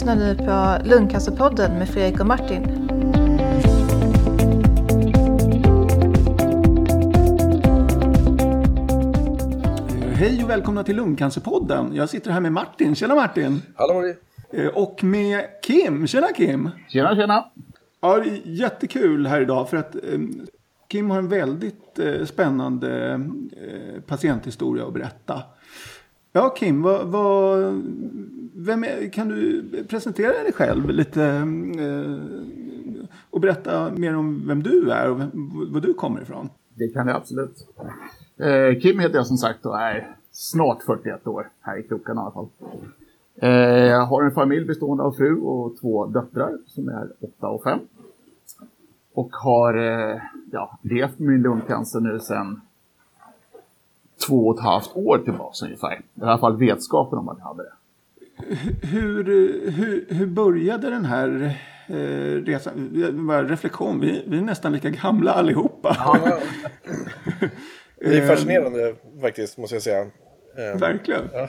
lyssnar nu på Lungcancerpodden med Fredrik och Martin. Hej och välkomna till Lungcancerpodden. Jag sitter här med Martin. Tjena Martin! Hallå Marie! Eh, Och med Kim. Tjena Kim! Tjena, tjena! Ja, det är jättekul här idag för att eh, Kim har en väldigt eh, spännande patienthistoria att berätta. Ja Kim, vad, vad, vem är, kan du presentera dig själv lite eh, och berätta mer om vem du är och vem, var du kommer ifrån? Det kan jag absolut. Eh, Kim heter jag som sagt och är snart 41 år, här i kroken i alla fall. Eh, jag har en familj bestående av fru och två döttrar som är 8 och 5. Och har eh, ja, levt med min lungcancer nu sedan två och ett halvt år tillbaka ungefär. I alla fall vetskapen om att jag hade det. Hur, hur, hur började den här eh, resan? Bara reflektion, vi, vi är nästan lika gamla allihopa. Ja, det är fascinerande faktiskt, måste jag säga. Eh, Verkligen. Ja.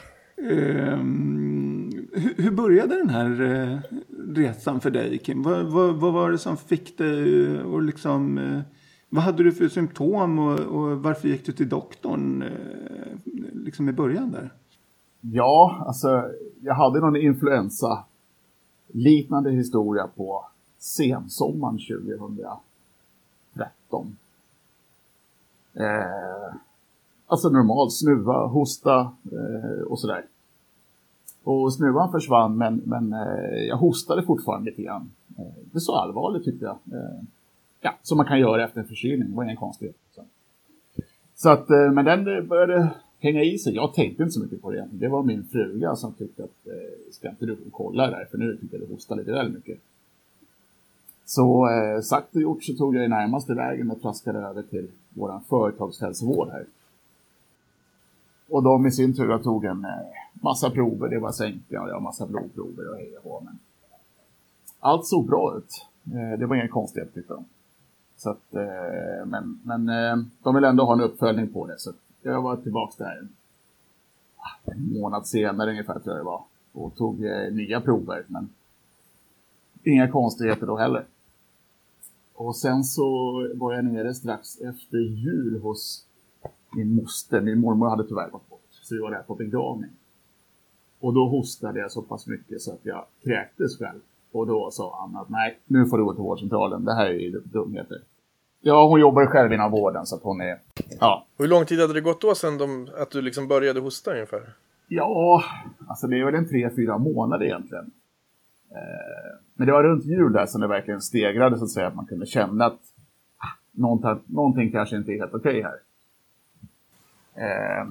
Ehm, hur, hur började den här eh, resan för dig Kim? Vad, vad, vad var det som fick dig och liksom... Eh, vad hade du för symptom och, och varför gick du till doktorn eh, liksom i början där? Ja, alltså jag hade någon influensa liknande historia på sensommaren 2013. Eh, alltså normalt snuva, hosta eh, och sådär. Och snuvan försvann men, men eh, jag hostade fortfarande lite grann. Eh, det så allvarligt tyckte jag. Eh, ja, som man kan göra efter en förkylning, det var ingen konstighet. Så, så att, eh, men den eh, började hänga i sig. Jag tänkte inte så mycket på det egentligen. Det var min fruga som tyckte att eh, ska inte du kolla där för nu tycker jag du hostar lite väl mycket. Så eh, sagt och gjort så tog jag i närmaste vägen och traskade över till vår företagshälsovård här. Och de i sin tur tog en eh, massa prover. Det var sänkningar och det var massa blodprover och hej och hå, men Allt såg bra ut. Eh, det var ingen konstighet tyckte de. Så att, eh, men men eh, de vill ändå ha en uppföljning på det. Så jag var tillbaka där ah, en månad senare ungefär tror jag det var. Och tog eh, nya prover. Men inga konstigheter då heller. Och sen så var jag nere strax efter jul hos min moster. Min mormor hade tyvärr gått bort. Så vi var där på begravning. Och då hostade jag så pass mycket så att jag kräktes själv. Och då sa han att nej, nu får du gå till vårdcentralen. Det här är ju dumheter. Ja, hon jobbar själv inom vården så att hon är... Ja, Hur lång tid hade det gått då sen de, att du liksom började hosta ungefär? Ja, alltså det är väl en tre, fyra månader egentligen. Eh, men det var runt jul där som det verkligen stegrade så att säga. Att man kunde känna att ah, någonting, någonting kanske inte är helt okej här. Eh,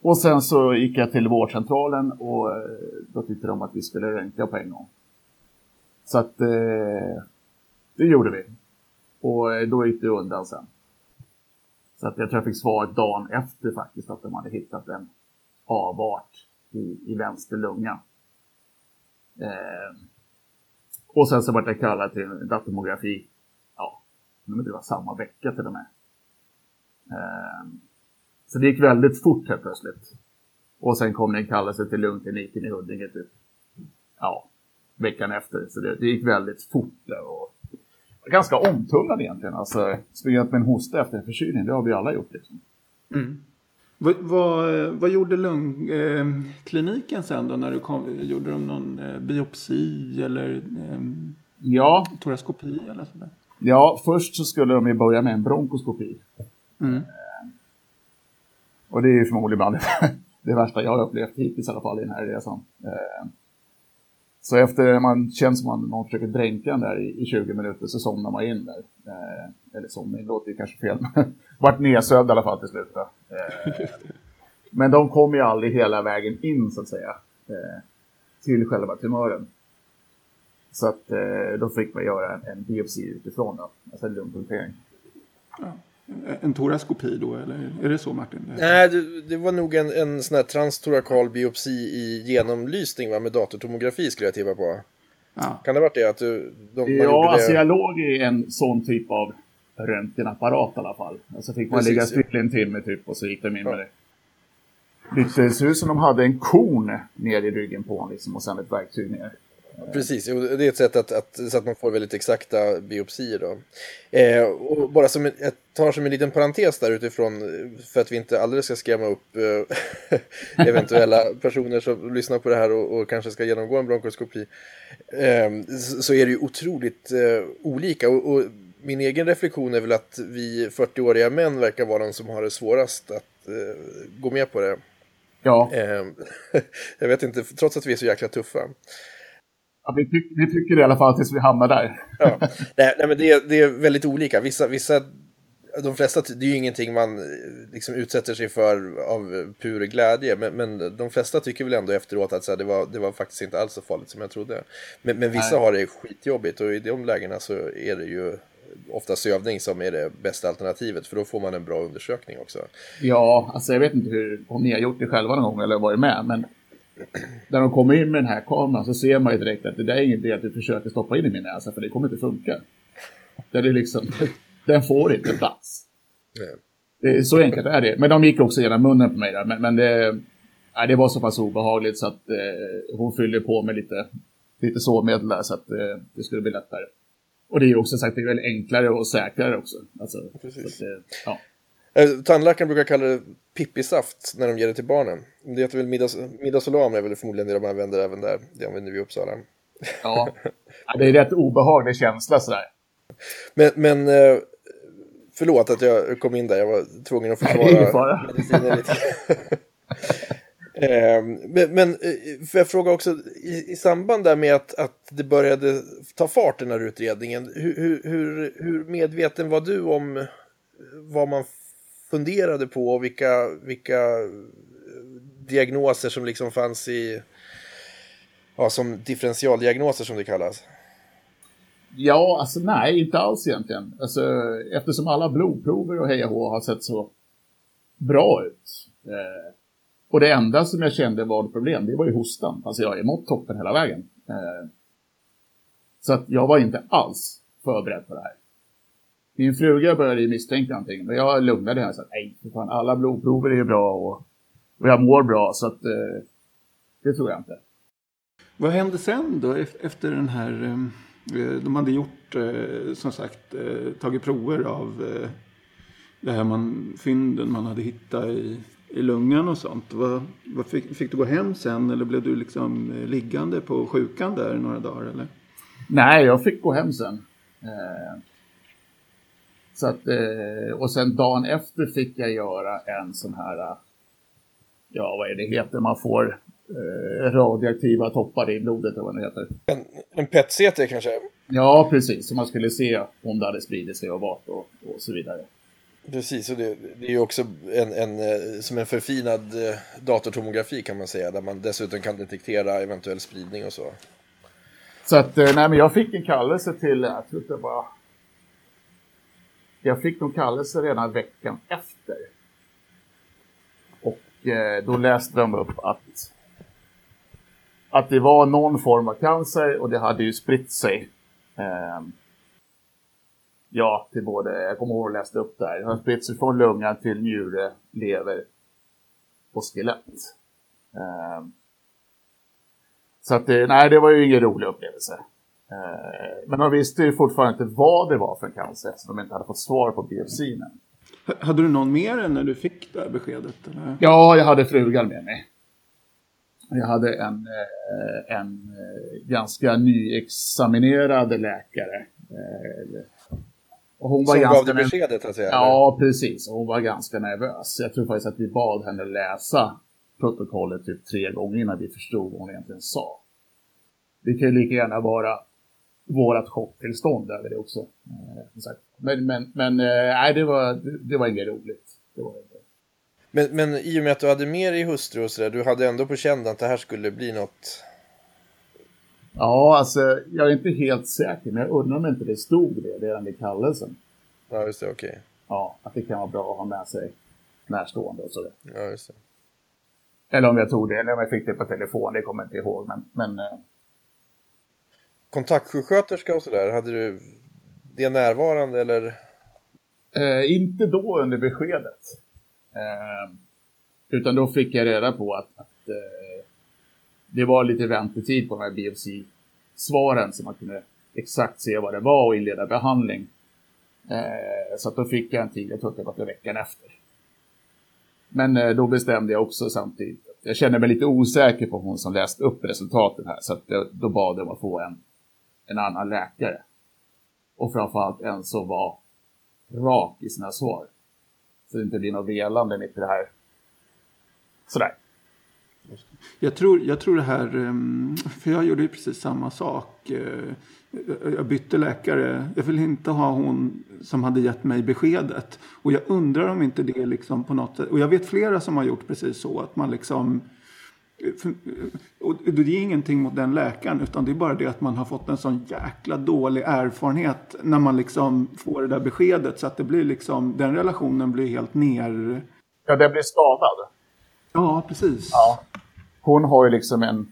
och sen så gick jag till vårdcentralen och eh, då tyckte de att vi skulle röntga på en gång. Så att eh, det gjorde vi. Och eh, då gick det undan sen. Så att jag tror jag fick svaret dagen efter faktiskt att de hade hittat en avart i, i vänster lunga. Eh, och sen så vart jag kallad till en datormografi. Ja, men det var samma vecka till och med. Eh, så det gick väldigt fort helt plötsligt. Och sen kom det en kallelse till lungkliniken i Huddinge typ. Ja, veckan efter. Så det, det gick väldigt fort där och ganska omtumlande egentligen. Alltså, upp med en hosta efter en förkylning, det har vi alla gjort liksom. Vad, vad, vad gjorde lungkliniken sen då när du kom? Gjorde de någon eh, biopsi eller eh, Ja, toraskopi eller sådär? ja, först så skulle de ju börja med en bronkoskopi. Mm. Och det är ju förmodligen bland det, det värsta jag har upplevt hittills i alla fall i den här resan. Så efter man känns som att man försöker dränka den där i, i 20 minuter så somnar man in där. Eh, eller somnar in låter ju kanske fel, men vart nedsövd i alla fall till slut. Eh, men de kom ju aldrig hela vägen in så att säga. Eh, till själva tumören. Så att eh, då fick man göra en, en biopsi utifrån då, alltså en lungpunktering. En toraskopi då eller är det så Martin? Nej, det, det var nog en, en sån här transtorakal biopsi i genomlysning va, med datortomografi skulle jag tippa på. Ja. Kan det ha varit det att du, de, man gjorde Ja, det? alltså jag låg i en sån typ av röntgenapparat i alla fall. Alltså fick man Precis, ligga still en timme typ och så gick de in med Ja. det. lite, ser ut som de hade en kon ner i ryggen på honom liksom, och sen ett verktyg ner. Precis, det är ett sätt att, att, så att man får väldigt exakta biopsier. Då. Eh, och bara som jag tar som en liten parentes där utifrån, för att vi inte alldeles ska skrämma upp eh, eventuella personer som lyssnar på det här och, och kanske ska genomgå en bronkoskopi, eh, så, så, är det ju otroligt eh, olika. Och, och, min egen reflektion är väl att vi 40-åriga män verkar vara de som har det svårast att eh, gå med på det. Ja. Ehm, jag vet inte, trots att vi är så jäkla tuffa. Ja, vi, tyck, vi tycker det i alla fall tills vi hamnar där. ja. nej, nej, men det, det är väldigt olika. Vissa, vissa, de flesta, det är ju ingenting man liksom utsätter sig för av pur glädje. Men, men de flesta tycker väl ändå efteråt att så här, det, var, det var faktiskt inte alls så farligt som jag trodde. Men, men vissa nej. har det skitjobbigt och i de lägena så är det ju ofta sövning som är det bästa alternativet för då får man en bra undersökning också. Ja, alltså jag vet inte hur, om ni har gjort det själva någon gång eller varit med, men när de kommer in med den här kameran så ser man ju direkt att det där är inget det du försöker stoppa in i min näsa för det kommer inte funka. Det är liksom, den får inte plats. Det, så enkelt är det. Men de gick också genom munnen på mig där. Men, men det, nej, det var så pass obehagligt så att eh, hon fyllde på med lite, lite sovmedel där så att eh, det skulle bli lättare. Och det är ju också sagt, det är väl enklare och säkrare också. Alltså, Precis. Att, ja. Eh, tandläkaren brukar kalla det pippisaft när de ger det till barnen. Det heter väl middags, middagssolam är väl förmodligen det de använder även där. Det använder vi i Uppsala. Ja, det är rätt obehaglig känsla sådär. Men, men eh, förlåt att jag kom in där, jag var tvungen att försvara medicinen lite. Ehm, men, men eh, får jag fråga också, i, i samband där med att, att det började ta fart den här utredningen, hur, hur, hur medveten var du om vad man funderade på och vilka, vilka eh, diagnoser som liksom fanns i, ja, som differentialdiagnoser som det kallas? Ja, alltså nej, inte alls egentligen. Alltså, eftersom alla blodprover och hej och har sett så bra ut. Eh, och det enda som jag kände var ett problem, det var ju hostan. Alltså jag har mått toppen hela vägen. Eh, så att jag var inte alls förberedd på det här. Min fruga började ju misstänka någonting, men jag lugnade henne. Så att, Nej, för fan, alla blodprover är ju bra och, och jag mår bra, så att eh, det tror jag inte. Vad hände sen då efter den här... Eh, de hade gjort, eh, som sagt, eh, tagit prover av eh, det här man, fynden man hade hittat i, i lungan och sånt. Vad, vad fick, fick, du gå hem sen eller blev du liksom eh, liggande på sjukan där några dagar? Eller? Nej, jag fick gå hem sen. Eh, så att, eh, och sen dagen efter fick jag göra en sån här, ja vad är det heter, man får eh, radioaktiva toppar i blodet eller vad det heter. En, en PET-CT kanske? Ja, precis. Så man skulle se om det hade spridit sig och vart och, och så vidare. Precis, och det, det är ju också en, en, eh, som en förfinad datortomografi kan man säga, där man dessutom kan detektera eventuell spridning och så. Så att, nej men jag fick en kallelse till, jag tror det var jag fick nog kallelse redan veckan efter. Och eh, då läste de upp att, att det var någon form av cancer och det hade ju spritt sig. Eh, ja, till både, jag kommer ihåg att läste upp där. Det har spritt sig från lungan till njure, lever och skelett. Eh, så att det, nej, det var ju ingen rolig upplevelse. Eh, men de visste ju fortfarande inte vad det var för cancer eftersom de inte hade fått svar på biopsin. Hade du någon mer än när du fick det här beskedet? Eller? Ja, jag hade frugan med mig. Jag hade en, eh, en eh, ganska nyexaminerad läkare. Och hon var Som ganska gav dig beskedet? Alltså, ja, precis. Och hon var ganska nervös. Jag tror faktiskt att vi bad henne läsa protokollet typ tre gånger innan vi förstod vad hon egentligen sa. Det kan ju lika gärna vara vårat chocktillstånd över det också. Eh, men, men, men eh, nej, det var, det var inget roligt. Det var inte. Men, men i och med att du hade med dig hustru och sådär, du hade ändå på känn att det här skulle bli något? Ja, alltså jag är inte helt säker, men jag undrar om inte det stod det redan i kallelsen. Ja, just det, okej. Okay. Ja, att det kan vara bra att ha med sig närstående och sådär. Ja, just det. Eller om jag tog det, eller om jag fick det på telefon, det kommer jag inte ihåg, men, men eh, kontaktsjuksköterska och sådär, hade du det närvarande eller? Eh, inte då under beskedet. Eh, Utan då fick jag reda på att, att eh, det var lite väntetid på de här biopsisvaren så man kunde exakt se vad det var och inleda behandling. Eh, så att då fick jag en tid, jag tror att det var veckan efter. Men eh, då bestämde jag också samtidigt, jag kände mig lite osäker på hon som läste upp resultaten här, så att jag, då bad jag om att få en, en annan läkare. Och framförallt en som var rak i sina svar. Så det inte blir något velande mitt i det här. Sådär. Jag tror, jag tror det här, ehm, för jag gjorde ju precis samma sak. Eh, jag bytte läkare. Jag vill inte ha hon som hade gett mig beskedet. Och jag undrar om inte det liksom på något sätt. Och jag vet flera som har gjort precis så. Att man liksom. Och det är ingenting mot den läkaren. Utan det är bara det att man har fått en sån jäkla dålig erfarenhet. När man liksom får det där beskedet. Så att det blir liksom. Den relationen blir helt ner. Ja, den blir skadad. Ja, precis. Ja. Hon har ju liksom en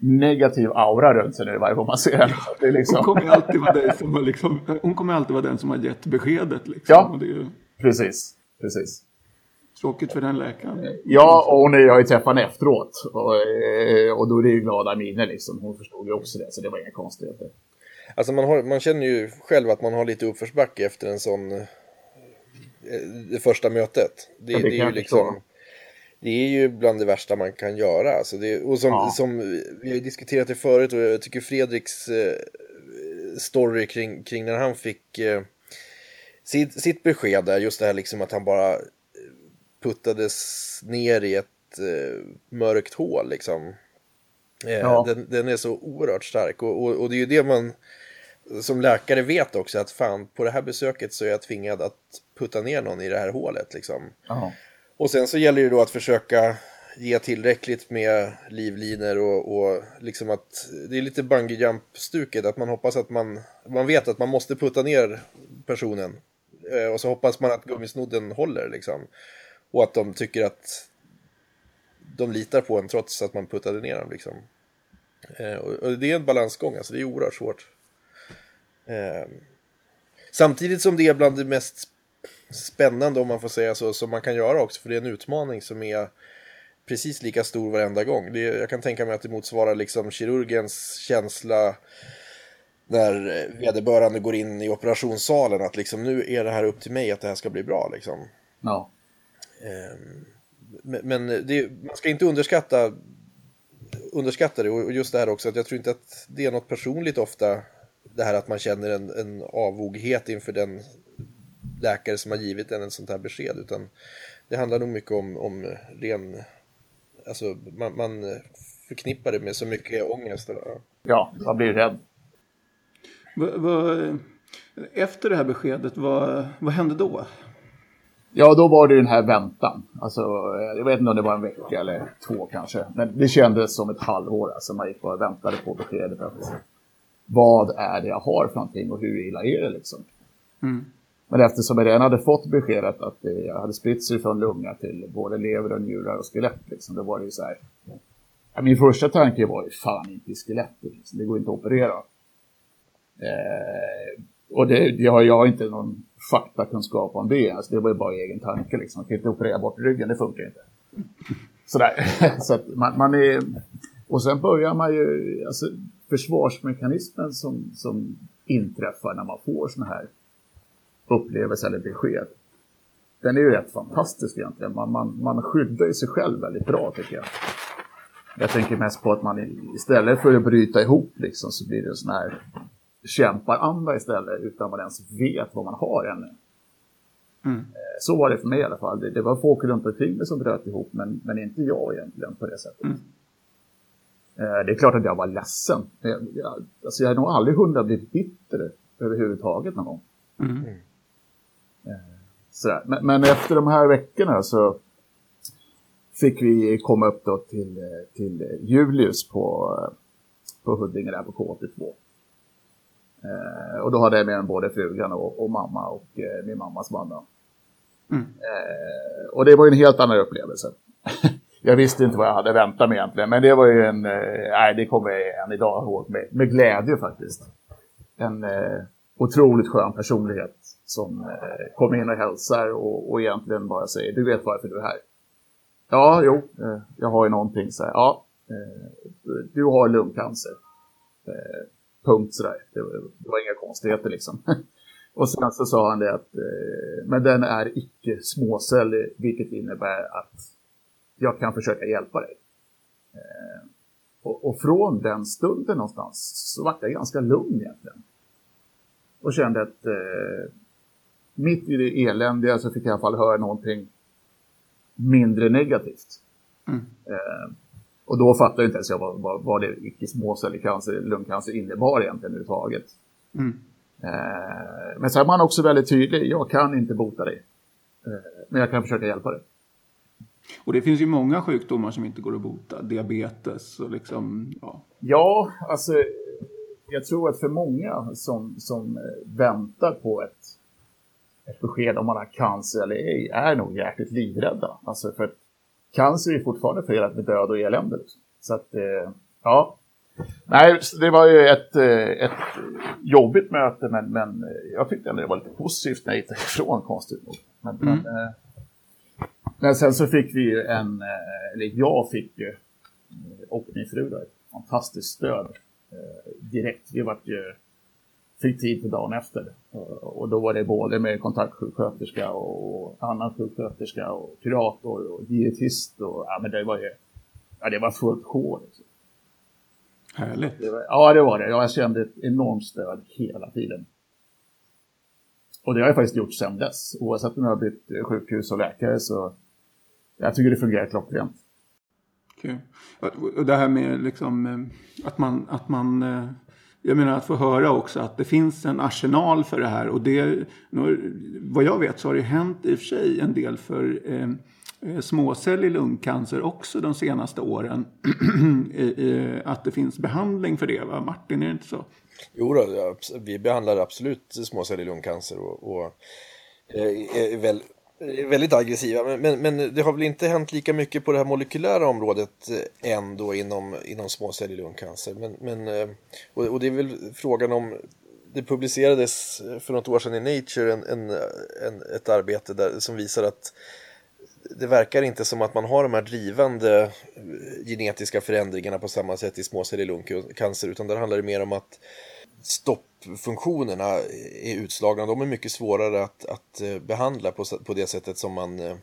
negativ aura runt sig nu varje gång man ser henne. Liksom... Hon kommer alltid vara den som har liksom, hon kommer alltid vara den som har gett beskedet. Liksom. Ja, ju precis. precis. Tråkigt för den läkaren. Ja, och hon jag har ju träffat henne efteråt. Och, eh, och då är det ju glada miner liksom. Hon förstod ju också det, så det var inga konstigheter. Alltså man, har, man känner ju själv att man har lite uppförsbacke efter en sån... eh, Det första mötet. Det, Ja, det det, är ju liksom... förstå. Det är ju bland det värsta man kan göra. Alltså det, och som, Ja. som vi har ju diskuterat det förut och jag tycker Fredriks eh, story kring, kring när han fick sitt, sitt besked där, just det här liksom att han bara puttades ner i ett eh, mörkt hål liksom. Eh, Ja. den, den är så oerhört stark och, och, och det är ju det man som läkare vet också att fan på det här besöket så är jag tvingad att putta ner någon i det här hålet liksom. Ja. Och sen så gäller det då att försöka ge tillräckligt med livlinor och, och liksom att det är lite bungee jump-stuket att man hoppas att man, man vet att man måste putta ner personen eh, och så hoppas man att gummisnodden håller liksom. Och att de tycker att de litar på en trots att man puttade ner dem liksom. Eh, och, och det är en balansgång, alltså det är oerhört svårt. Eh, samtidigt som det är bland det mest spännande om man får säga så, som man kan göra också. För det är en utmaning som är precis lika stor varenda gång. Det, jag kan tänka mig att det motsvarar liksom kirurgens känsla när vederbörande går in i operationssalen. Att liksom nu är det här upp till mig att det här ska bli bra liksom. Ja. Ehm, Men, det, man ska inte underskatta, underskatta det och just det här också att jag tror inte att det är något personligt ofta det här att man känner en, en avoghet inför den läkare som har givit en ett sånt här besked utan det handlar nog mycket om, om ren, alltså man, man förknippar det med så mycket ångest. Eller, ja, man blir rädd. Va, va, efter det här beskedet, vad, vad hände då? Ja, då var det den här väntan. Alltså, jag vet inte om det var en vecka eller två kanske. Men det kändes som ett halvår. Alltså, man gick bara och väntade på beskedet. Vad är det jag har för någonting och hur illa är det liksom? Mm. Men eftersom jag redan hade fått beskedet att det hade spritt sig från lunga till både lever och njurar och skelett, liksom, då var det ju så här. Min första tanke var ju fan inte i skelettet, liksom. det går inte att operera. Eh, och det, jag, har, jag har inte någon faktakunskap om det, alltså, det var ju bara egen tanke. Liksom. Man kan inte operera bort ryggen, det funkar inte. Sådär. så att man, man är... Och sen börjar man ju, alltså försvarsmekanismen som, som inträffar när man får sådana här upplevelser eller besked. Den är ju rätt fantastisk egentligen. Man, man, man skyddar ju sig själv väldigt bra tycker jag. Jag tänker mest på att man istället för att bryta ihop liksom, så blir det en sån här kämparanda istället utan man ens vet vad man har ännu. Mm. Eh, Så var det för mig i alla fall. Det, det var folk runt omkring mig som bröt ihop men, men inte jag egentligen på det sättet. Mm. Eh, Det är klart att jag var ledsen. Jag, jag, alltså jag har nog aldrig hundra blivit bitter överhuvudtaget någon gång. Mm. Sådär. Men, men efter de här veckorna så fick vi komma upp då till, eh, till Julius på, eh, på Huddinge där på K82. Eh, och då hade jag med mig både frugan och, och mamma och eh, min mammas man. Mm. Eh, och det var ju en helt annan upplevelse. jag visste inte vad jag hade väntat mig egentligen, men det var ju en, eh, nej det kommer jag än idag ihåg med, med glädje faktiskt. En eh, otroligt skön personlighet som eh, kommer in och hälsar och, och egentligen bara säger du vet varför du är här. ja, jo, jag har ju någonting så här. Ja, du har lungcancer. Punkt sådär. Det, det var inga konstigheter liksom. Och sen så sa han det att eh, men den är icke småcellig, vilket innebär att jag kan försöka hjälpa dig. Eh, och, och, från den stunden någonstans så var jag ganska lugn egentligen. Och kände att eh, mitt i det eländiga så fick jag i alla fall höra någonting mindre negativt. Mm. Eh, och då fattade inte ens jag vad, vad, vad det icke småcellig cancer, lungcancer innebar egentligen överhuvudtaget. Mm. Eh, men så är man också väldigt tydlig, jag kan inte bota dig. Eh, men jag kan försöka hjälpa dig. Och det finns ju många sjukdomar som inte går att bota. Diabetes och liksom, ja. Ja, alltså jag tror att för många som, som eh, väntar på ett, ett besked om man har cancer eller ej är nog jäkligt livrädda. Alltså för cancer är fortfarande förenat med död och elände. Liksom. Så att, ja, Nej, det var ju ett, eh, ett jobbigt möte, men, men jag tyckte ändå det var lite positivt när jag gick ifrån konstigt nog. Men, mm. men, eh, men, sen så fick vi ju en, eh, eller jag fick ju, och min fru då, ett fantastiskt stöd direkt. Vi vart ju, fick tid på dagen efter. Och då var det både med kontaktsjuksköterska och annan sjuksköterska och kurator och dietist och ja men det var ju, ja det var fullt sjå. Liksom. Härligt. Det var, ja, det var det. Jag kände ett enormt stöd hela tiden. Och det har jag faktiskt gjort sedan dess. Oavsett om jag har blivit sjukhus och läkare så jag tycker det fungerar klockrent. Kul. Och det här med liksom eh, att man, att man eh, jag menar att få höra också att det finns en arsenal för det här. Och det, vad jag vet så har det hänt i och för sig en del för eh, eh småcellig lungcancer också de senaste åren. att det finns behandling för det, va? Martin, är det inte så? Jo, då, vi behandlar absolut småcellig lungcancer och, och eh, är väl, Eh, väldigt aggressiva. Men, men, men, det har väl inte hänt lika mycket på det här molekylära området eh, än då inom, inom småcellig lungcancer. Men, men, eh, och, och det är väl frågan om det publicerades för något år sedan i Nature en, en, en, ett arbete där, som visar att det verkar inte som att man har de här drivande genetiska förändringarna på samma sätt i småcellig lungcancer utan där handlar det mer om att stoppfunktionerna är utslagna. De är mycket svårare att, att eh, behandla på, på det sättet som man eh, eh,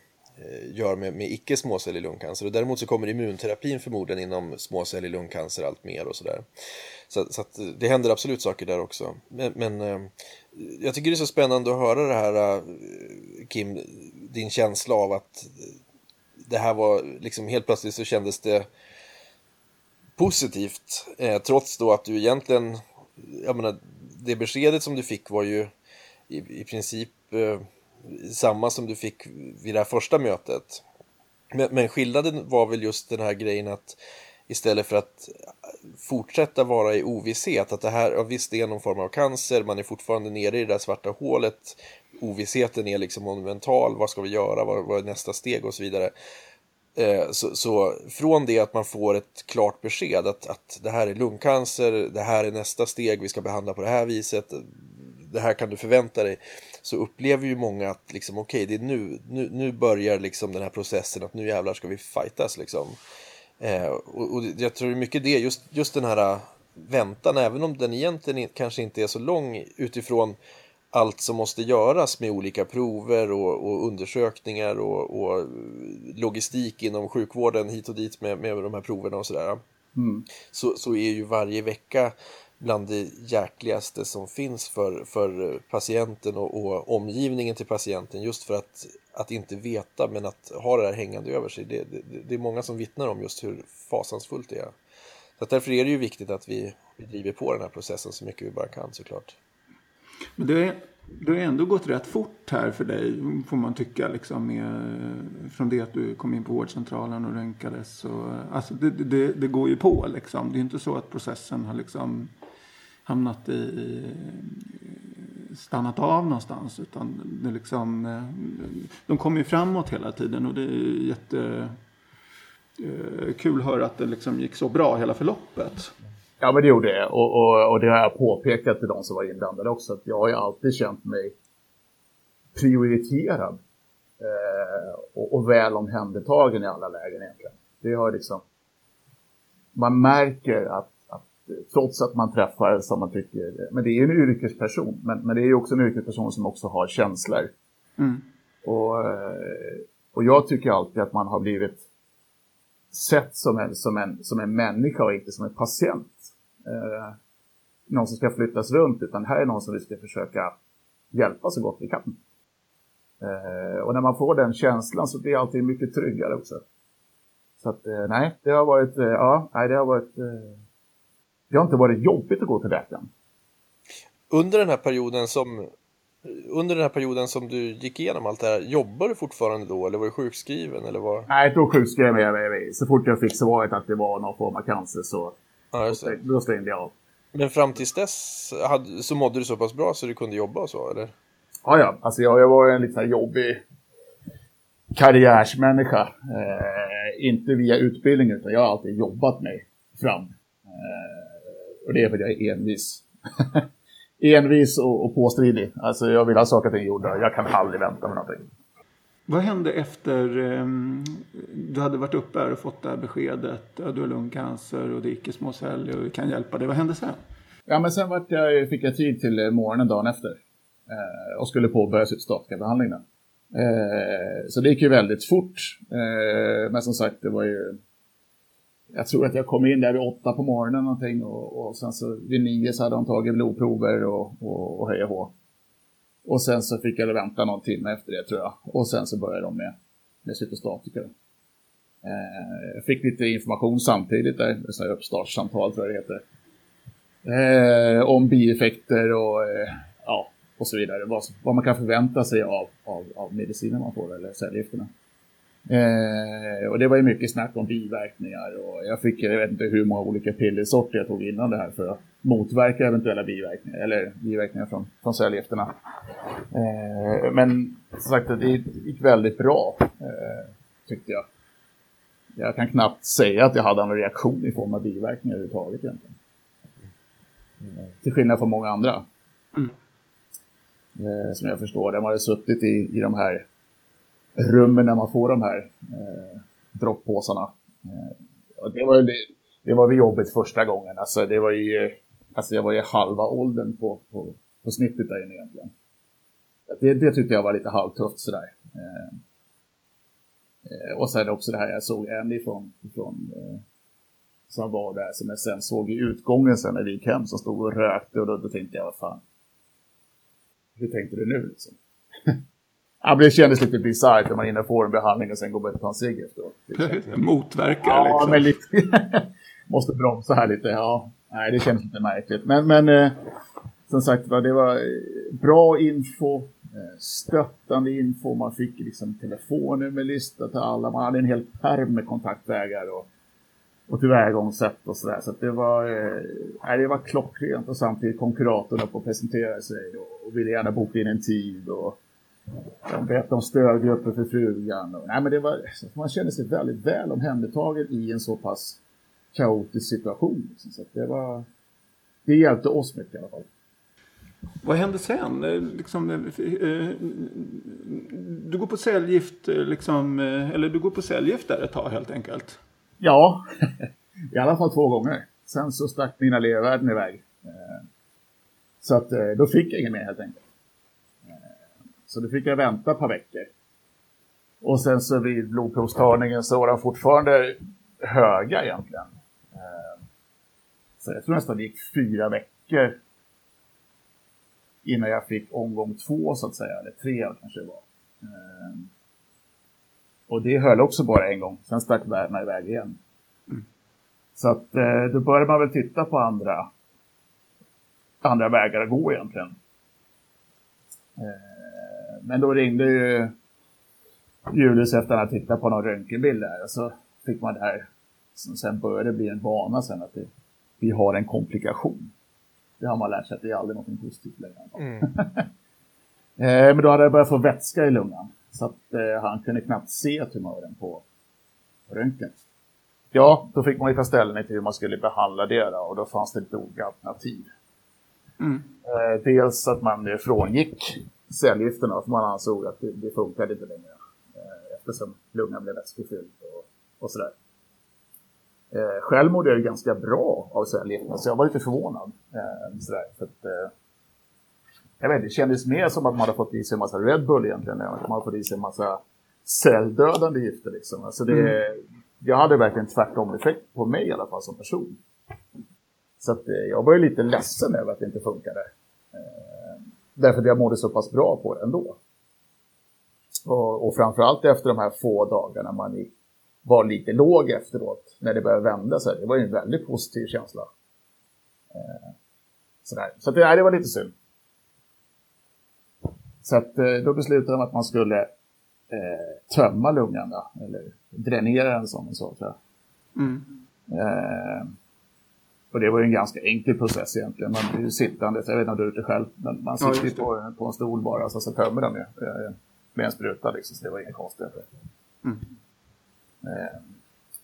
gör med, med icke småcellig lungcancer. Och däremot så kommer immunterapin förmodligen inom småcellig lungcancer allt mer och sådär. Så, så att det händer absolut saker där också. Men, men jag tycker det är så spännande att höra det här Kim, din känsla av att det här var liksom helt plötsligt så kändes det positivt eh, trots då att du egentligen, jag menar, det beskedet som du fick var ju i, i princip eh, samma som du fick vid det här första mötet. Men, men skillnaden var väl just den här grejen att istället för att fortsätta vara i ovisshet att det här, ja, visst det är någon form av cancer, man är fortfarande nere i det där svarta hålet, ovissheten är liksom monumental, vad ska vi göra, vad, vad är nästa steg och så vidare. Eh, så, så, från det att man får ett klart besked att, att det här är lungcancer, det här är nästa steg, vi ska behandla på det här viset, det här kan du förvänta dig, så upplever ju många att liksom, okej, okay, det är nu, nu, nu börjar liksom den här processen att nu jävlar ska vi fightas liksom. Eh, och, och, jag tror mycket det, just, just den här äh, väntan, även om den egentligen kanske inte är så lång utifrån allt som måste göras med olika prover och, och undersökningar och, och, logistik inom sjukvården hit och dit med, med de här proverna och sådär. Mm. Så, så är ju varje vecka bland det jäkligaste som finns för, för patienten och, och, omgivningen till patienten just för att, att inte veta men att ha det här hängande över sig. Det, det, det är många som vittnar om just hur fasansfullt det är. Så därför är det ju viktigt att vi, driver på den här processen så mycket vi bara kan såklart. Men det, det har ändå gått rätt fort här för dig, får man tycka, liksom, med, från det att du kom in på vårdcentralen och röntgades. Och, alltså det, det, det, går ju på liksom. Det är inte så att processen har liksom hamnat i, stannat av någonstans. Utan det liksom, de kommer ju framåt hela tiden och det är jättekul eh, att höra att det liksom gick så bra hela förloppet. Ja, men det gjorde det. Och, och, och det har jag påpekat till de som var inblandade också. Att jag har ju alltid känt mig prioriterad. eh, och, och väl omhändertagen i alla lägen egentligen. Det har liksom, man märker att, att trots att man träffar som man tycker, men det är en yrkesperson, men, men det är också en yrkesperson som också har känslor. Mm. Och, och jag tycker alltid att man har blivit sett som en, som en, som en människa och inte som en patient. Eh, någon som ska flyttas runt, utan här är någon som vi ska försöka hjälpa så gott vi kan. Eh, och när man får den känslan så blir allting mycket tryggare också. Så att, eh, nej, det har varit, eh, ja, nej, det har varit, eh, det har inte varit jobbigt att gå till läkaren. Under den här perioden som under den här perioden som du gick igenom allt det här, jobbar du fortfarande då eller var du sjukskriven eller var? Nej, då sjukskrev jag mig. Så fort jag fick svaret att det var någon form av cancer så ja, just det. då stängde jag av. Men fram tills dess hade, så mådde du så pass bra så du kunde jobba och så, eller? Ja, ja. Alltså jag, jag var en lite jobbig karriärsmänniska. Eh, inte via utbildning, utan jag har alltid jobbat mig fram. Eh, och det är för att jag är envis. envis och, och påstridig. Alltså jag vill ha saker och ting gjorda. Jag kan aldrig vänta med någonting. Vad hände efter eh, du hade varit uppe här och fått det här beskedet? Du har lungcancer och det är icke-småcellig och vi kan hjälpa dig. Vad hände sen? Ja, men sen vart jag, fick jag tid till eh, morgonen dagen efter. Eh, och skulle påbörja statliga behandlingen. Eh, så det gick ju väldigt fort. Eh, men som sagt, det var ju jag tror att jag kom in där vid åtta på morgonen någonting och, och sen så vid nio så hade de tagit blodprover och, och, och hej och och sen så fick jag vänta någon timme efter det tror jag. Och sen så började de med, med cytostatika. Eh, jag fick lite information samtidigt där, så uppstartssamtal tror jag det heter. Eh, om bieffekter och, eh, ja, och så vidare. Vad, vad man kan förvänta sig av, av, av medicinen man får eller cellgifterna. Eh, och det var ju mycket snack om biverkningar och jag fick, jag vet inte hur många olika pillersorter jag tog innan det här för att motverka eventuella biverkningar, eller biverkningar från, från cellgifterna. Eh, men som sagt, det gick väldigt bra, eh, tyckte jag. Jag kan knappt säga att jag hade en reaktion i form av biverkningar överhuvudtaget egentligen. Eh, till skillnad från många andra. Mm. Eh, som jag förstår, de hade suttit i, i de här rummen när man får de här eh, droppåsarna. Eh, det, var, det, det var vid jobbet första gången. Alltså, det var ju, alltså jag var ju halva åldern på, på, på snittet där inne egentligen. Det, det tyckte jag var lite halvtufft sådär. Eh, eh och sen också det här jag såg en ifrån, från eh, som var där som jag sen såg i utgången sen när vi gick hem som stod och rökte och då, då tänkte jag vad fan. Hur tänkte du nu liksom? Ja, det kändes lite bisarrt när man hinner få en behandling och sen går och ta en cigg efteråt. Motverka ja, liksom. men lite. Måste bromsa här lite. Ja, nej, det känns lite märkligt. Men, men eh, som sagt det var eh, bra info, eh, stöttande info. Man fick liksom telefonnummerlista till alla. Man hade en hel pärm med kontaktvägar och, och tillvägagångssätt och sådär. Så, det var, eh, det var klockrent och samtidigt kom kuratorn upp och presenterade sig och, och ville gärna boka in en tid. Och, de berättade om stödgrupper för frugan. Och, nej, men det var, man kände sig väldigt väl omhändertagen i en så pass kaotisk situation. Liksom. Så det, var, det hjälpte oss mycket i alla fall. Vad hände sen? Eh, liksom, eh, eh, du går på cellgift, liksom, eller du går på cellgift där ett tag helt enkelt? Ja, i alla fall två gånger. Sen så stack mina levervärden iväg. Så att då fick jag inget mer helt enkelt. Så då fick jag vänta ett par veckor. Och sen så vid blodprovstagningen så var de fortfarande höga egentligen. Eh, så jag tror nästan det gick fyra veckor innan jag fick omgång två så att säga, eller tre kanske det var. Eh, och det höll också bara en gång, sen stack värdena iväg igen. Mm. Så att eh, då började man väl titta på andra, andra vägar att gå egentligen. Men då ringde ju Julius efter att ha tittat på någon röntgenbild där och så fick man det här, som sen började bli en vana sen att det, vi har en komplikation. Det har man lärt sig att det är aldrig något positivt längre. Mm. eh, men då hade jag börjat få vätska i lungan så att eh, han kunde knappt se tumören på röntgen. Ja, då fick man ju ta ställning till hur man skulle behandla det då, och då fanns det lite olika alternativ. Mm. Eh, dels att man frångick cellgifterna för man ansåg att det, det funkade inte längre. eftersom lungan blev vätskefylld och, och sådär. Eh, själv mådde jag ganska bra av cellgifterna, så jag var lite förvånad. Eh, sådär, för att, eh, jag vet, det kändes mer som att man hade fått i sig en massa Red Bull egentligen, än att man hade fått i sig en massa celldödande gifter. Liksom. Alltså det, mm. Jag hade verkligen tvärtom effekt på mig i alla fall som person. Så att, eh, jag var ju lite ledsen över att det inte funkade. Eh, därför att jag mådde så pass bra på det ändå. Och, och framförallt efter de här få dagarna man var lite låg efteråt, när det började vända sig. Det var ju en väldigt positiv känsla. Eh, sådär. Så att, nej, det var lite synd. Så att, då beslutade de att man skulle eh, tömma lungan, eller dränera den som man sa. Tror jag. Mm. Eh, och det var ju en ganska enkel process egentligen. Man blir ju sittande, jag vet inte om du har gjort det själv, men man sitter ja, på, på en stol bara så, så tömmer den ju eh, med en spruta liksom, så det var inget konstigt. Mm. Eh,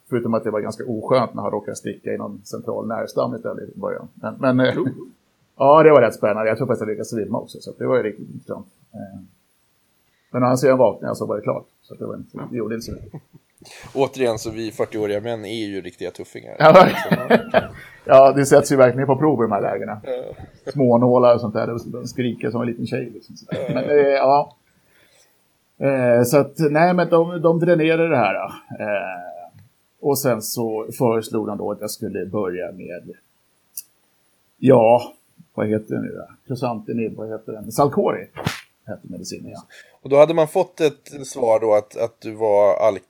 förutom att det var ganska oskönt när han råkade sticka i någon central nervstam istället i början. Men, men eh, ja, det var rätt spännande. Jag tror faktiskt att jag lyckades svimma också, så det var ju riktigt intressant. Eh, men när han sedan vaknade så var det klart. Så det, var inte, det gjorde inte så mycket. Återigen, så vi 40-åriga män är ju riktiga tuffingar. ja, det sätts ju verkligen på prov i de här lägena. Smånålar och sånt där, de skriker som en liten tjej. Liksom. Men, eh, ja. Eh, så att, nej men de, de dränerade det här. Eh, och sen så föreslog de då att jag skulle börja med, ja, vad heter det nu då? Crosantinib, vad heter den? Salcori hette medicinen, ja. Och då hade man fått ett svar då att, att du var alk,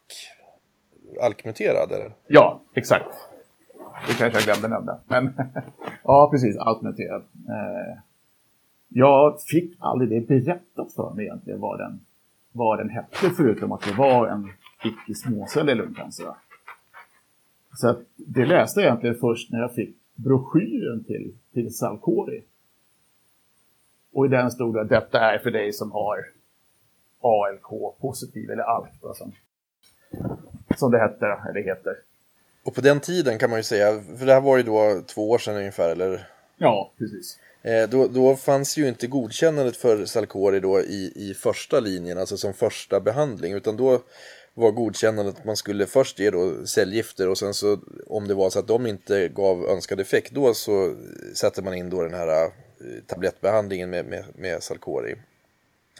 alkmuterad, eller? Ja, exakt. Det kanske jag glömde nämna. Men ja, precis, alkmuterad. Eh, jag fick aldrig det berättat för mig egentligen vad den, vad den hette, förutom att det var en icke småcellig lungcancer. Så att det läste jag egentligen först när jag fick broschyren till, till Salkori. Och i den stod det att detta är för dig som har ALK positiv, eller ALK då, som, som det heter, eller heter. Och på den tiden kan man ju säga, för det här var ju då två år sedan ungefär, eller? Ja, precis. Eh, då, då fanns ju inte godkännandet för Salcori då i, i första linjen, alltså som första behandling, utan då var godkännandet att man skulle först ge då cellgifter och sen så om det var så att de inte gav önskad effekt då så sätter man in då den här eh, tablettbehandlingen med, med, med Salcori.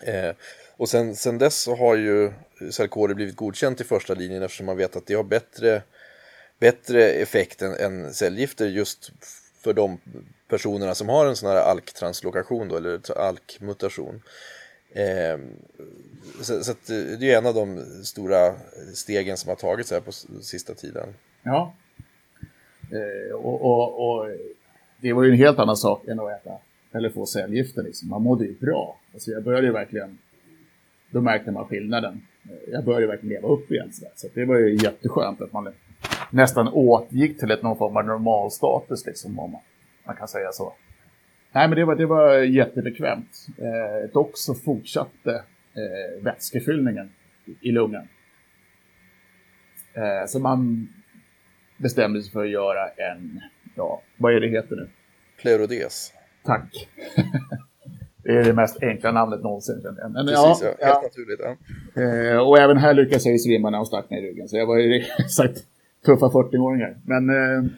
Eh, och sen, sen dess så har ju Sarkori blivit godkänt i första linjen eftersom man vet att det har bättre, bättre effekt än, än cellgifter just för de personerna som har en sån här alktranslokation då, eller alkmutation. Eh, så, så eh, det är en av de stora stegen som har tagits här på sista tiden. Ja, eh, och, och, och, det var ju en helt annan sak än att äta eller få cellgifter. Liksom. Man mådde ju bra. Alltså jag började verkligen då märkte man skillnaden. Jag började verkligen leva upp igen. Så, så det var ju jätteskönt att man nästan återgick till ett någon form av normalstatus, liksom, om man, man kan säga så. Nej, men det var, det var jättebekvämt. Eh, dock så fortsatte eh, vätskefyllningen i lungan. Eh, så man bestämde sig för att göra en, ja, vad är det heter nu? Pleurodes. Tack. Det är det mest enkla namnet någonsin. Men, Precis, ja, ja. Helt ja. naturligt. Ja. Eh, och även här lyckades jag ju svimma när hon stack mig i ryggen. Så jag var ju sagt tuffa 40-åringar. Men eh,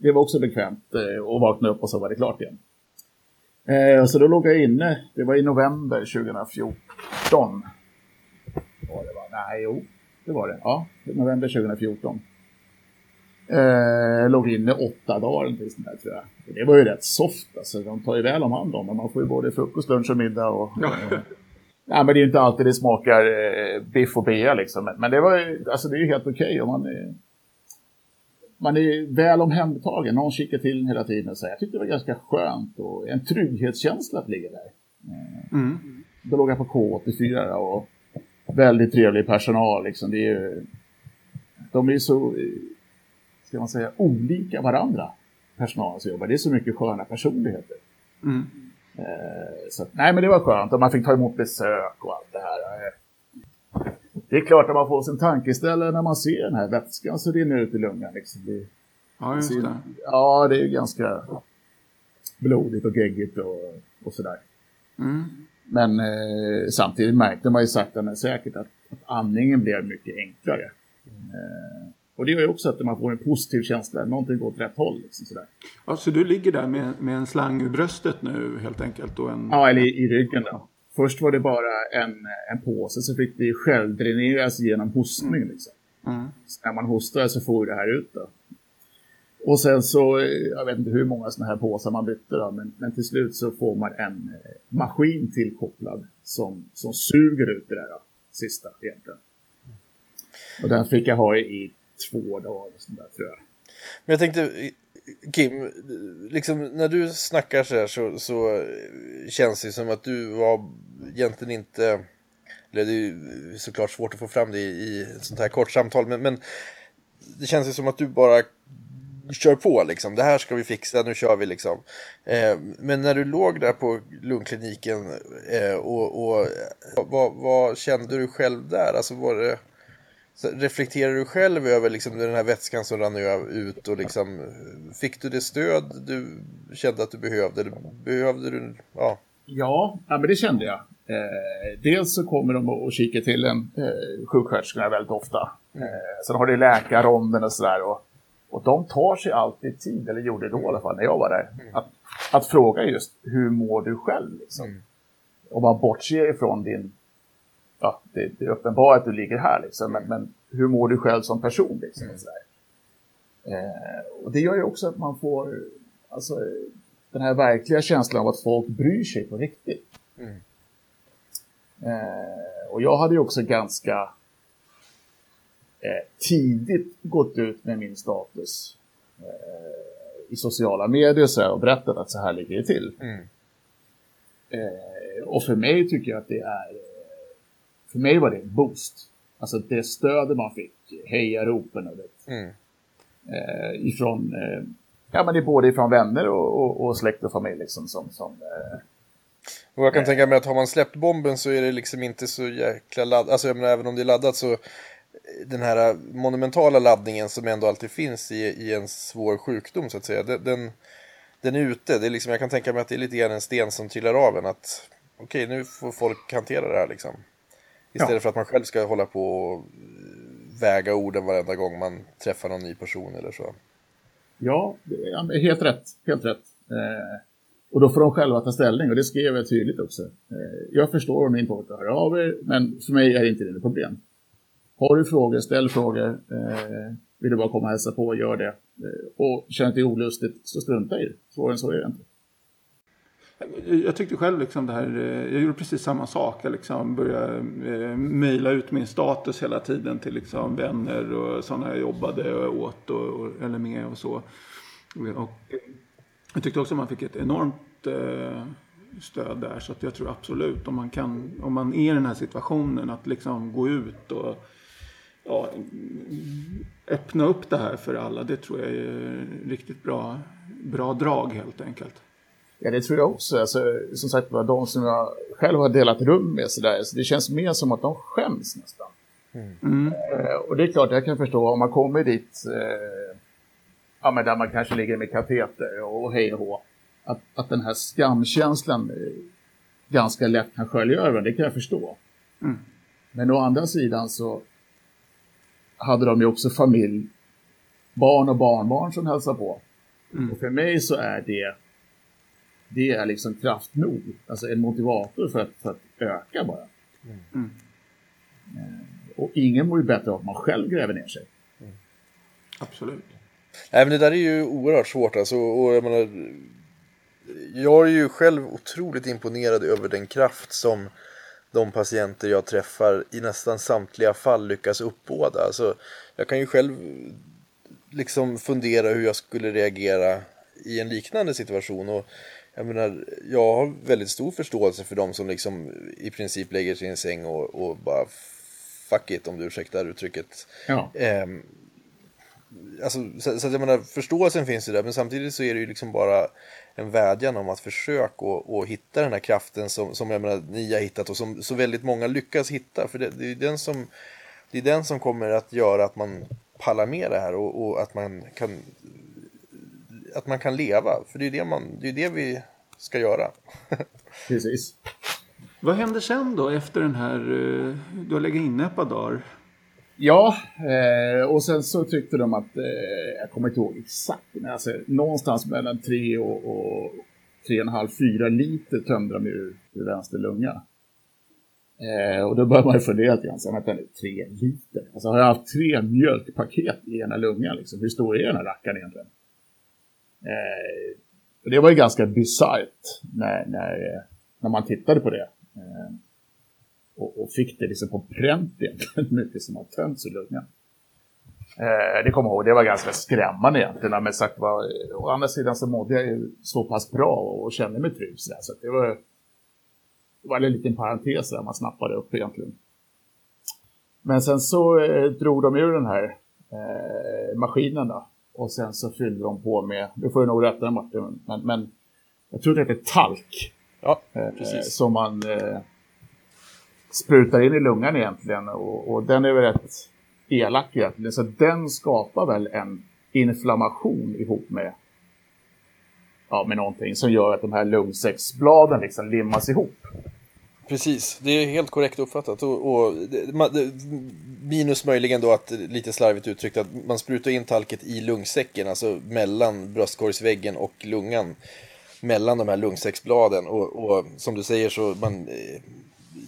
det var också bekvämt eh, att vakna upp och så var det klart igen. Eh, så då låg jag inne. Det var i november 2014. Var det var? Nej, jo, det var det. Ja, november 2014. Eh, låg inne åtta dagar eller sånt där, tror jag. Det var ju rätt soft alltså. De tar ju väl om hand om Man får ju både frukost, lunch och middag. Och, ja. Eh, nej, men det är ju inte alltid det smakar eh, biff och bea liksom. Men det var ju, alltså det är ju helt okej okay, man är, man är väl omhändertagen. Någon kikar till hela tiden. Så jag tyckte det var ganska skönt och en trygghetskänsla att ligga där. Eh, mm. Då låg jag på K84 och väldigt trevlig personal liksom. Det är ju, de är så ska man säga, olika varandra, personalen som jobbar. Det är så mycket sköna personligheter. Mm. Eh, så nej, men det var skönt och man fick ta emot besök och allt det är klart att man får sin tankeställare när man ser den här vätskan som rinner ut i lungan. Liksom. Det, ja, just det. Ja, det är ganska blodigt och geggigt och, och sådär. Mm. Men eh, samtidigt märkte man ju sakta men säkert att, att andningen blev mycket enklare. Eh, och det gör ju också att man får en positiv känsla, någonting går åt rätt håll. Liksom sådär. Ja, så du ligger där med, med en slang ur bröstet nu helt enkelt? Och en... Ja, eller i, i ryggen då. Först var det bara en, en påse så fick det självdräneras genom hostning. Mm. Liksom. Mm. Så när man hostar så får det här ut. Då. Och sen så, eh, jag vet inte hur många sådana här påsar man bytte då, men, men till slut så får man en eh, maskin tillkopplad som, som suger ut det där då, sista egentligen. Och den fick jag ha i, i två dagar, och sånt där, tror jag. Men jag tänkte, Kim, liksom när du snackar så här så, så känns det som att du var egentligen inte, eller det är ju såklart svårt att få fram det i, i ett sånt här kort samtal, men, men det känns ju som att du bara kör på liksom. Det här ska vi fixa, nu kör vi liksom. Eh, men när du låg där på lungkliniken eh, och, och vad, vad, kände du själv där? Alltså var det, så reflekterar du själv över liksom den här vätskan som rann ut och liksom fick du det stöd du kände att du behövde? Behövde du, ja. Ja, men det kände jag. Eh, dels så kommer de och kikar till en eh, sjuksköterskorna väldigt ofta. Eh, sen har du läkarronden och sådär. Och, och de tar sig alltid tid, eller gjorde det då i alla fall när jag var där, att, att fråga just hur mår du själv? Liksom. Mm. Och man bortser ifrån din, ja, det, det är uppenbart att du ligger här liksom, men, men hur mår du själv som person? Liksom, sådär. Eh, och det gör ju också att man får, alltså, den här verkliga känslan av att folk bryr sig på riktigt. Mm. Eh, och jag hade ju också ganska eh, tidigt gått ut med min status eh, i sociala medier så här, och berättat att så här ligger det till. Mm. Eh, och för mig tycker jag att det är, för mig var det en boost. Alltså det stödet man fick, hejaropen och det, Mm. eh, ifrån, eh, ja men det är både ifrån vänner och, och, och släkt och familj liksom som, som eh, Och jag kan tänka mig att har man släppt bomben så är det liksom inte så jäkla laddat. Alltså jag menar, även om det är laddat så den här monumentala laddningen som ändå alltid finns i, i en svår sjukdom så att säga. Den, den, den är ute. Det är liksom, jag kan tänka mig att det är lite grann en sten som trillar av en. Att okej, nu får folk hantera det här liksom. Istället Ja. för att man själv ska hålla på och väga orden varenda gång man träffar någon ny person eller så. Ja, helt rätt. Helt rätt. Eh, och då får de själva ta ställning och det skrev jag tydligt också. Eh, jag förstår om ni inte orkar höra av er, men för mig är det inte det ett problem. Har du frågor, ställ frågor. Eh, vill du bara komma och hälsa på, gör det. Eh, och känner är olustigt, så strunta i det. Svårare än så är det inte. Jag tyckte själv liksom det här, eh, jag gjorde precis samma sak. Jag liksom började eh, mejla ut min status hela tiden till liksom vänner och sådana jag jobbade åt och, och, eller med och så. Och jag tyckte också man fick ett enormt eh, stöd där. Så att jag tror absolut om man kan, om man är i den här situationen att liksom gå ut och ja, öppna upp det här för alla. Det tror jag är riktigt bra, bra drag helt enkelt. Ja, det tror jag också. Alltså, som sagt var, de som jag själv har delat rum med, så där, så det känns mer som att de skäms nästan. Mm. Eh, och det är klart, jag kan förstå om man kommer dit, eh, ja, men där man kanske ligger med kateter och hej och hå, att, att den här skamkänslan eh, ganska lätt kan skölja över det kan jag förstå. Mm. Men å andra sidan så hade de ju också familj, barn och barnbarn som hälsar på. Mm. Och för mig så är det, det är liksom kraft nog, alltså en motivator för att, för att öka bara. Mm. Eh, Och ingen mår ju bättre av att man själv gräver ner sig. Absolut. Nej men det där är ju oerhört svårt alltså. Och jag menar, jag är ju själv otroligt imponerad över den kraft som de patienter jag träffar i nästan samtliga fall lyckas uppbåda. Alltså, jag kan ju själv liksom fundera hur jag skulle reagera i en liknande situation. Och jag menar, jag har väldigt stor förståelse för de som liksom i princip lägger sig i en säng och, och bara fuck it om du ursäktar uttrycket. Ja. Ehm, alltså, så, så att jag menar, förståelsen finns ju där, men samtidigt så är det ju liksom bara en vädjan om att försöka och, och hitta den här kraften som, som jag menar, ni har hittat och som så väldigt många lyckas hitta. För det, det är ju den som, det är den som kommer att göra att man pallar med det här och, och att man kan att man kan leva. För det är ju det, man, det, är det vi ska göra. Precis. Vad händer sen då efter den här, eh, du har legat inne ett par dagar? Ja, eh, och sen så tyckte de att, eh, jag kommer inte ihåg exakt, men alltså, någonstans mellan tre och, och tre och en halv, fyra liter tömde de ur, ur vänster lunga. Eh, och då börjar man ju fundera lite grann, så, vänta nu, tre liter? Alltså har jag haft tre mjölkpaket i ena lungan liksom? Hur stor är den här rackaren egentligen? Eh, och det var ju ganska bisarrt när, när, när man tittade på det. Eh, och, och, fick det liksom på pränt egentligen, mycket som har tömts ur lungan. Eh, det kommer jag ihåg, det var ganska skrämmande egentligen. Men sagt var, å andra sidan så mådde jag ju så pass bra och, och kände mig trygg. Så, så det var, det var en liten parentes där man snappade upp egentligen. Men sen så eh, drog de ur den här eh, maskinen då. Och sen så fyllde de på med, nu får jag nog rätta Martin, men, men jag tror det heter talk. Ja, precis. Eh, som man eh, sprutar in i lungan egentligen. Och, och den är väl rätt elak egentligen. Så den skapar väl en inflammation ihop med, ja, med någonting som gör att de här lungsäcksbladen liksom limmas ihop. Precis, det är helt korrekt uppfattat. Och, och minus möjligen då att, lite slarvigt uttryckt, att man sprutar in talket i lungsäcken, alltså mellan bröstkorgsväggen och lungan. Mellan de här lungsäcksbladen. Och, och som du säger så man eh,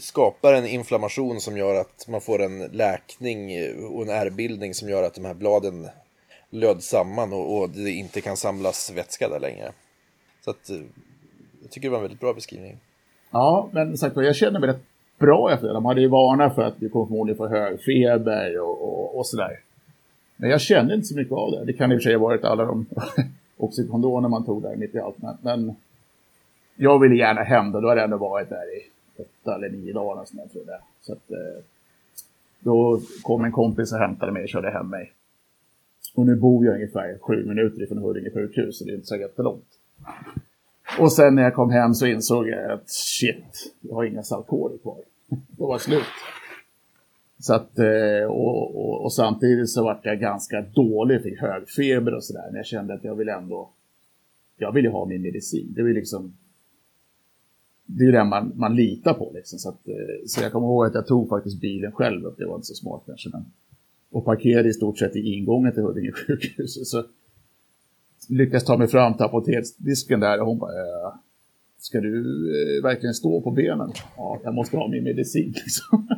skapar en inflammation som gör att man får en läkning eh, och en ärrbildning som gör att de här bladen löds samman och, och det inte kan samlas vätska där längre. Så att, eh, jag tycker det var en väldigt bra beskrivning. Ja, men sagt jag känner mig rätt bra efter det. De hade ju varnat för att vi kommer förmodligen få hög feber och, och, och sådär. Men jag kände inte så mycket av det. Det kan i och för sig ha varit alla de oxycondoner man tog där mitt i allt. Men, men jag ville gärna hem då. Då hade jag ändå varit där i åtta eller nio dagar som jag tror. Så att, eh, då kom en kompis och hämtade mig och körde hem mig. Och nu bor jag ungefär sju minuter ifrån Huddinge sjukhus, så det är inte så jättelångt. Och sen när jag kom hem så insåg jag att shit, jag har inga salkorer kvar. Det var slut. Så att, eh, och, och, och, samtidigt så vart jag ganska dålig, fick hög feber och sådär. Men jag kände att jag vill ändå, jag vill ju ha min medicin. Det vill liksom, det är den man, man litar på liksom. Så, att, eh, så jag kommer ihåg att jag tog faktiskt bilen själv upp, det var inte så smart kanske. Men, och parkerade i stort sett i ingången till Huddinge sjukhus. Så Lyckas ta mig fram till apoteksdisken där och hon bara, äh, ska du äh, verkligen stå på benen? Ja, jag måste ha min medicin liksom.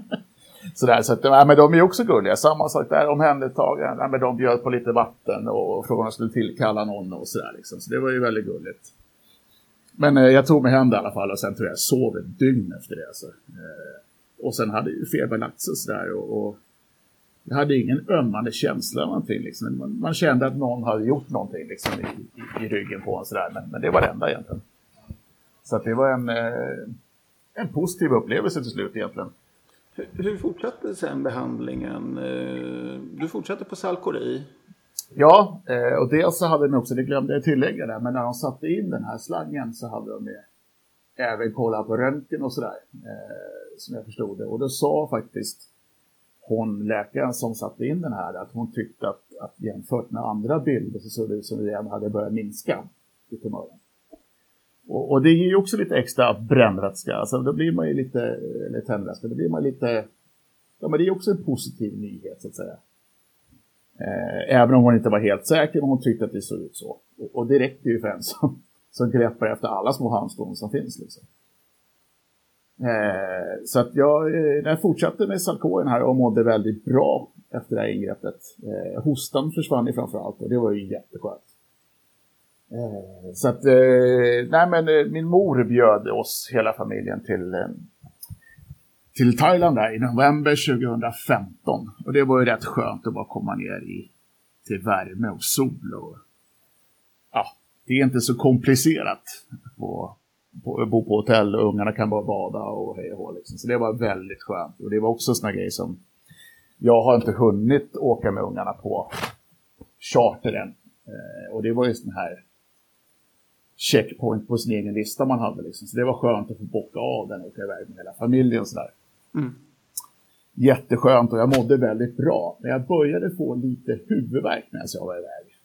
Sådär, så att, ja, men de är också gulliga. Samma sak där, omhändertagaren. Ja, men de bjöd på lite vatten och frågade om jag skulle tillkalla någon och sådär. Liksom. Så det var ju väldigt gulligt. Men eh, jag tog mig hem i alla fall och sen tror jag jag sov ett dygn efter det. Alltså. Eh, och sen hade ju feber lagt sig sådär. Och, och jag hade ingen ömmande känsla eller någonting. Liksom. Man, man, kände att någon hade gjort någonting liksom, i, i, i, ryggen på en sådär. Men, men det var det enda egentligen. Så det var en, eh, en positiv upplevelse till slut egentligen. Hur, hur fortsatte sen behandlingen? Eh, du fortsatte på Salkori? Ja, eh, och dels så hade de också, det glömde jag tillägga där, men när de satte in den här slangen så hade de även kollat på röntgen och sådär, eh, som jag förstod det. Och då sa faktiskt hon, läkaren som satte in den här, att hon tyckte att, att jämfört med andra bilder så såg det ut som att den hade börjat minska i tumören. Och, och, det ger ju också lite extra brännvätska, alltså då blir man ju lite, eller tändvätska, då blir man lite, ja men det är också en positiv nyhet så att säga. Eh, även om hon inte var helt säker, men hon tyckte att det såg ut så. Och, och det räcker ju för en som, som greppar efter alla små halmstrån som finns. Liksom. Eh, så att jag, eh, jag fortsatte med Salkoen här och mådde väldigt bra efter det här ingreppet. Eh, hostan försvann ju framförallt och det var ju jätteskönt. Eh, så att, eh, nej men eh, min mor bjöd oss, hela familjen, till till Thailand där i november 2015. Och det var ju rätt skönt att bara komma ner i, till värme och sol. Och, ja, det är inte så komplicerat på, på, bo på hotell och ungarna kan bara bada och hej och liksom. Så det var väldigt skönt. Och det var också såna grejer som jag har inte hunnit åka med ungarna på charter än. Eh, och det var ju sån här checkpoint på sin egen lista man hade. Liksom. Så det var skönt att få bocka av den och åka iväg med hela familjen. Sådär. Mm. Jätteskönt och jag mådde väldigt bra. Men jag började få lite huvudvärk när jag var iväg.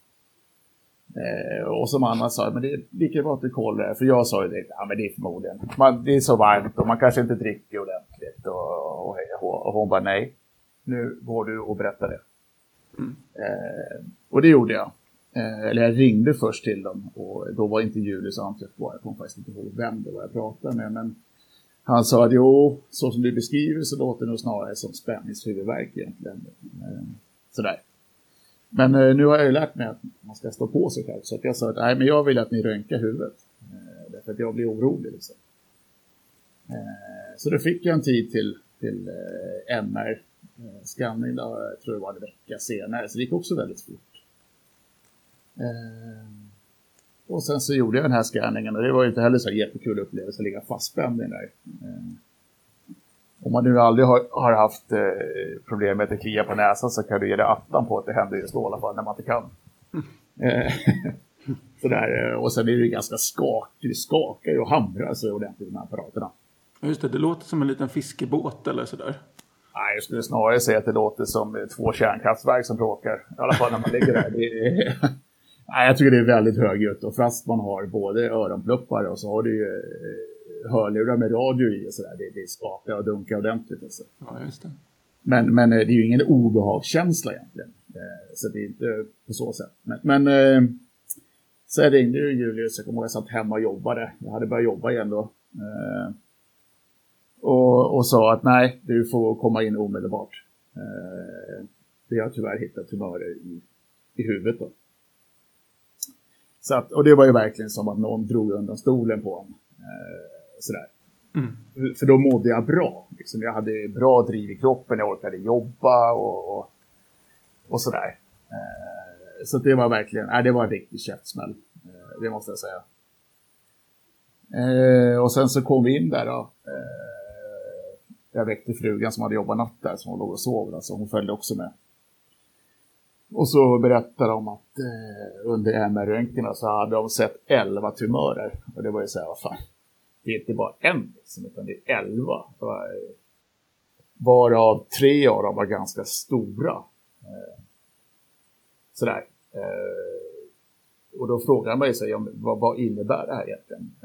Eh, och som Anna sa, men det är lika bra att du kollar. För jag sa ju det, ja men det är förmodligen, man, det är så varmt och man kanske inte dricker ordentligt. Och, och, och, och hon bara, nej, nu går du och berättar det. Mm. Eh, och det gjorde jag. Eh, eller jag ringde först till dem och då var inte Julius anträffbar. Jag kommer faktiskt inte ihåg vem det var jag pratade med. Men han sa att jo, så som du beskriver så låter det nog snarare som spänningshuvudvärk egentligen. Eh, sådär. Men eh, nu har jag ju lärt mig att man ska stå på sig själv. Så att jag sa att nej, men jag vill att ni röntgar huvudet. Eh, därför att jag blir orolig. Liksom. Eh, så då fick jag en tid till, till eh, MR eh, scanning, då, jag tror det var en vecka senare, så det gick också väldigt fort. Eh, och sen så gjorde jag den här scanningen och det var ju inte heller så jättekul upplevelse att ligga fastspänd i den där. Eh, Eh, om man nu aldrig har, har haft eh, problem med att det kliar på näsan så kan du ge det attan på att det händer just då i alla fall när man inte kan. Mm. Sådär, och sen är det ganska skakigt, det skakar ju och hamrar sig ordentligt i de här apparaterna. Just det, det låter som en liten fiskebåt eller sådär. Nej, jag skulle snarare säga att det låter som två kärnkraftverk som bråkar. I alla fall när man ligger där. Är... Nej, jag tycker det är väldigt högljutt och fast man har både öronpluppar och så har du ju eh, hörlurar med radio i och sådär. Det, det skakar och dunkar ordentligt. Alltså. Ja, just det. Men, men eh, det är ju ingen obehagskänsla egentligen. Eh, så det är inte på så sätt. Men, men så ringde ju Julius, jag kommer ihåg jag satt hemma och jobbade. Jag hade börjat jobba igen då. Och, och sa att nej, du får komma in omedelbart. Vi har tyvärr hittat tumörer i, i huvudet då. Så att, och det var ju verkligen som att någon drog undan stolen på honom. Sådär. Mm. För då mådde jag bra. Liksom, jag hade bra driv i kroppen, jag orkade jobba och, och, och sådär. Eh, så det var verkligen, nej, det var en riktig käftsmäll. Eh, det måste jag säga. Eh, och sen så kom vi in där då. Eh, jag väckte frugan som hade jobbat natt där, som låg och sov. Alltså, hon följde också med. Och så berättar de att eh, under MR-röntgen så hade de sett 11 tumörer. Och det var ju så här, vad fan, det är inte bara en liksom, utan det är 11. Eh, Varav tre av dem var ganska stora. Eh, sådär. Eh, och då frågar man sig, vad, vad innebär det här egentligen?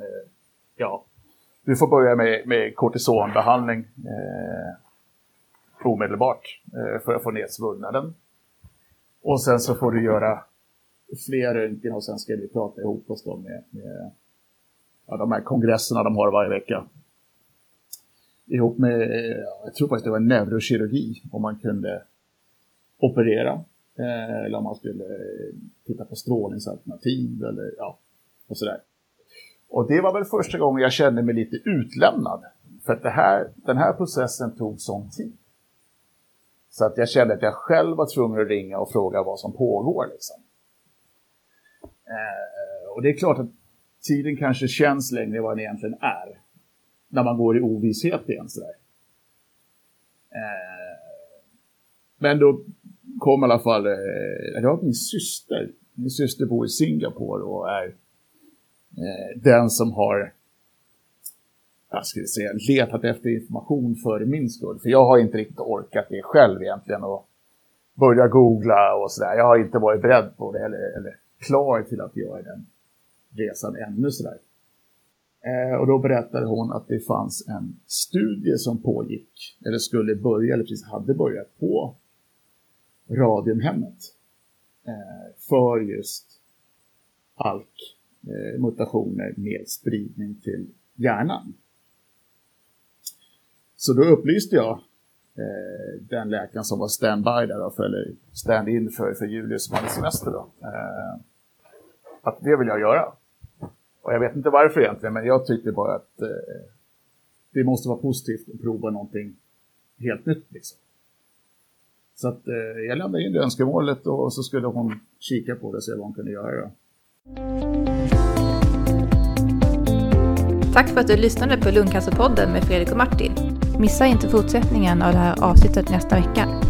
Ja, du får börja med, med kortisonbehandling eh, omedelbart eh, för att få ner svullnaden. Och sen så får du göra fler röntgen och sen ska vi prata ihop oss då med, med ja, de här kongresserna de har varje vecka. Ihop med, jag tror faktiskt det var neurokirurgi, om man kunde operera. Eh, eller om man skulle eh, titta på strålningsalternativ eller ja, och sådär. Och det var väl första gången jag kände mig lite utlämnad. För att det här, den här processen tog sån tid. Så att jag kände att jag själv var tvungen att ringa och fråga vad som pågår. Liksom. Eh, och det är klart att tiden kanske känns längre än vad den egentligen är. När man går i ovisshet igen sådär. Eh, men då kom i alla fall, eh, det var min syster. Min syster bor i Singapore och är eh, den som har jag skulle säga, letat efter information för min skull. För jag har inte riktigt orkat det själv egentligen och börja googla och sådär. Jag har inte varit beredd på det eller, eller klar till att göra den resan ännu sådär. Eh, och då berättade hon att det fanns en studie som pågick, eller skulle börja, eller precis hade börjat på Radiumhemmet. Eh, för just ALK-mutationer eh, med spridning till hjärnan. Så då upplyste jag eh, den läkaren som var standby där, då, eller stand-in för, för Julius som hade semester. Då, eh, att det vill jag göra. Och jag vet inte varför egentligen, men jag tyckte bara att eh, det måste vara positivt att prova någonting helt nytt. Liksom. Så att, eh, jag lämnade in det önskemålet och så skulle hon kika på det och se vad hon kunde göra. Då. Tack för att du lyssnade på Lungcancerpodden med Fredrik och Martin. Missa inte fortsättningen av det här avsnittet nästa vecka.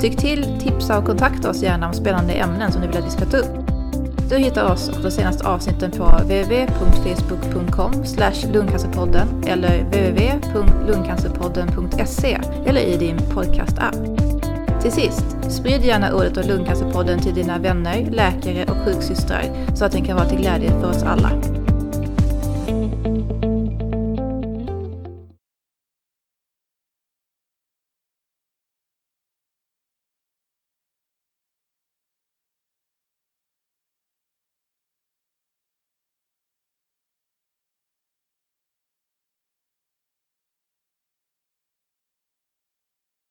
Tyck till, tipsa och kontakta oss gärna om spännande ämnen som du vill att vi ska ta upp. Du hittar oss och de senaste avsnitten på www.facebook.com lungcancerpodden eller www.lungcancerpodden.se eller i din podcast-app. Till sist, sprid gärna ordet om Lungcancerpodden till dina vänner, läkare och sjuksystrar så att den kan vara till glädje för oss alla.